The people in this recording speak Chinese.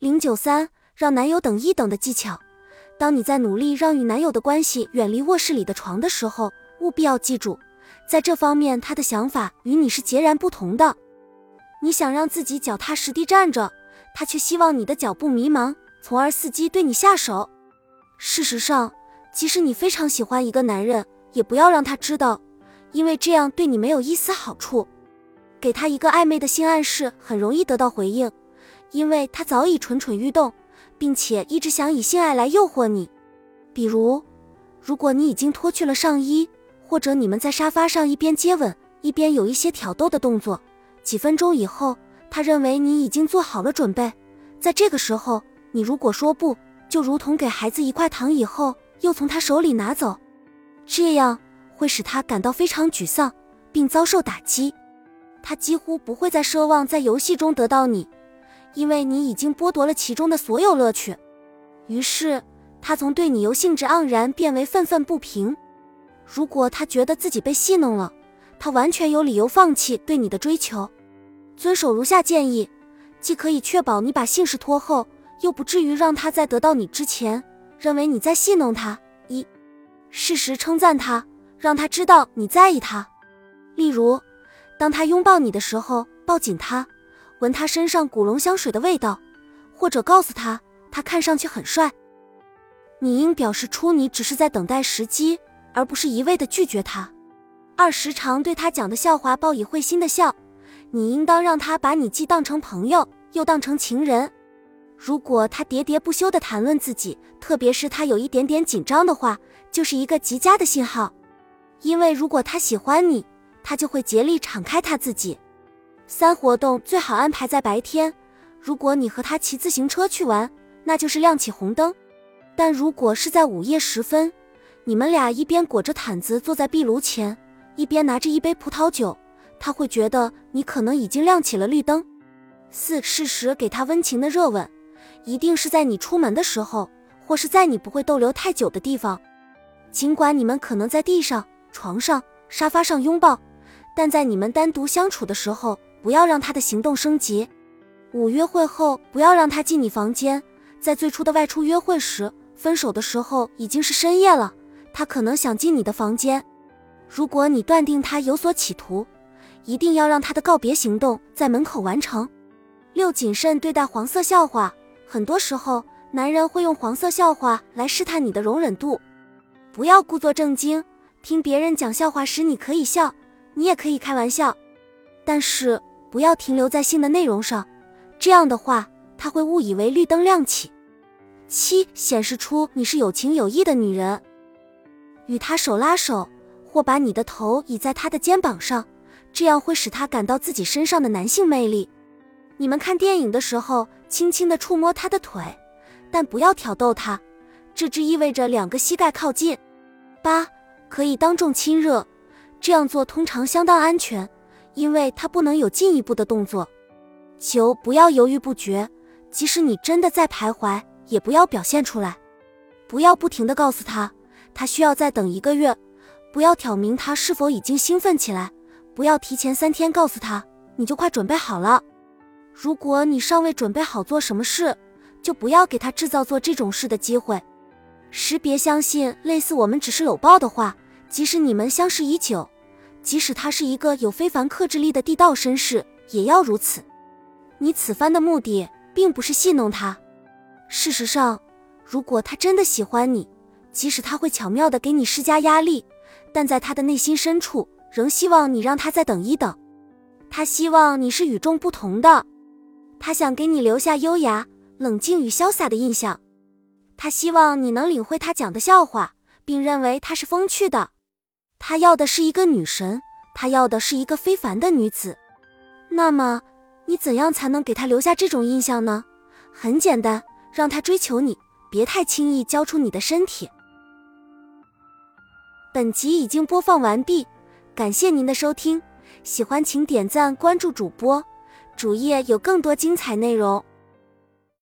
零九三，让男友等一等的技巧。当你在努力让与男友的关系远离卧室里的床的时候，务必要记住，在这方面他的想法与你是截然不同的。你想让自己脚踏实地站着，他却希望你的脚步迷茫，从而伺机对你下手。事实上，即使你非常喜欢一个男人，也不要让他知道，因为这样对你没有一丝好处。给他一个暧昧的性暗示，很容易得到回应。因为他早已蠢蠢欲动，并且一直想以性爱来诱惑你。比如，如果你已经脱去了上衣，或者你们在沙发上一边接吻一边有一些挑逗的动作，几分钟以后，他认为你已经做好了准备。在这个时候，你如果说不，就如同给孩子一块糖以后又从他手里拿走，这样会使他感到非常沮丧，并遭受打击。他几乎不会再奢望在游戏中得到你。因为你已经剥夺了其中的所有乐趣，于是他从对你由兴致盎然变为愤愤不平。如果他觉得自己被戏弄了，他完全有理由放弃对你的追求。遵守如下建议，既可以确保你把性事拖后，又不至于让他在得到你之前认为你在戏弄他。一，适时称赞他，让他知道你在意他。例如，当他拥抱你的时候，抱紧他。闻他身上古龙香水的味道，或者告诉他他看上去很帅。你应表示出你只是在等待时机，而不是一味的拒绝他。二时常对他讲的笑话报以会心的笑。你应当让他把你既当成朋友，又当成情人。如果他喋喋不休的谈论自己，特别是他有一点点紧张的话，就是一个极佳的信号。因为如果他喜欢你，他就会竭力敞开他自己。三活动最好安排在白天。如果你和他骑自行车去玩，那就是亮起红灯；但如果是在午夜时分，你们俩一边裹着毯子坐在壁炉前，一边拿着一杯葡萄酒，他会觉得你可能已经亮起了绿灯。四适时给他温情的热吻，一定是在你出门的时候，或是在你不会逗留太久的地方。尽管你们可能在地上、床上、沙发上拥抱，但在你们单独相处的时候。不要让他的行动升级。五约会后，不要让他进你房间。在最初的外出约会时，分手的时候已经是深夜了，他可能想进你的房间。如果你断定他有所企图，一定要让他的告别行动在门口完成。六谨慎对待黄色笑话。很多时候，男人会用黄色笑话来试探你的容忍度。不要故作正经。听别人讲笑话时，你可以笑，你也可以开玩笑，但是。不要停留在性的内容上，这样的话他会误以为绿灯亮起。七，显示出你是有情有义的女人，与他手拉手，或把你的头倚在他的肩膀上，这样会使他感到自己身上的男性魅力。你们看电影的时候，轻轻地触摸他的腿，但不要挑逗他，这只意味着两个膝盖靠近。八，可以当众亲热，这样做通常相当安全。因为他不能有进一步的动作。九，不要犹豫不决，即使你真的在徘徊，也不要表现出来。不要不停的告诉他，他需要再等一个月。不要挑明他是否已经兴奋起来。不要提前三天告诉他，你就快准备好了。如果你尚未准备好做什么事，就不要给他制造做这种事的机会。识，别相信类似“我们只是搂抱”的话，即使你们相识已久。即使他是一个有非凡克制力的地道绅士，也要如此。你此番的目的并不是戏弄他。事实上，如果他真的喜欢你，即使他会巧妙地给你施加压力，但在他的内心深处，仍希望你让他再等一等。他希望你是与众不同的，他想给你留下优雅、冷静与潇洒的印象。他希望你能领会他讲的笑话，并认为他是风趣的。他要的是一个女神，他要的是一个非凡的女子。那么，你怎样才能给他留下这种印象呢？很简单，让他追求你，别太轻易交出你的身体。本集已经播放完毕，感谢您的收听，喜欢请点赞关注主播，主页有更多精彩内容。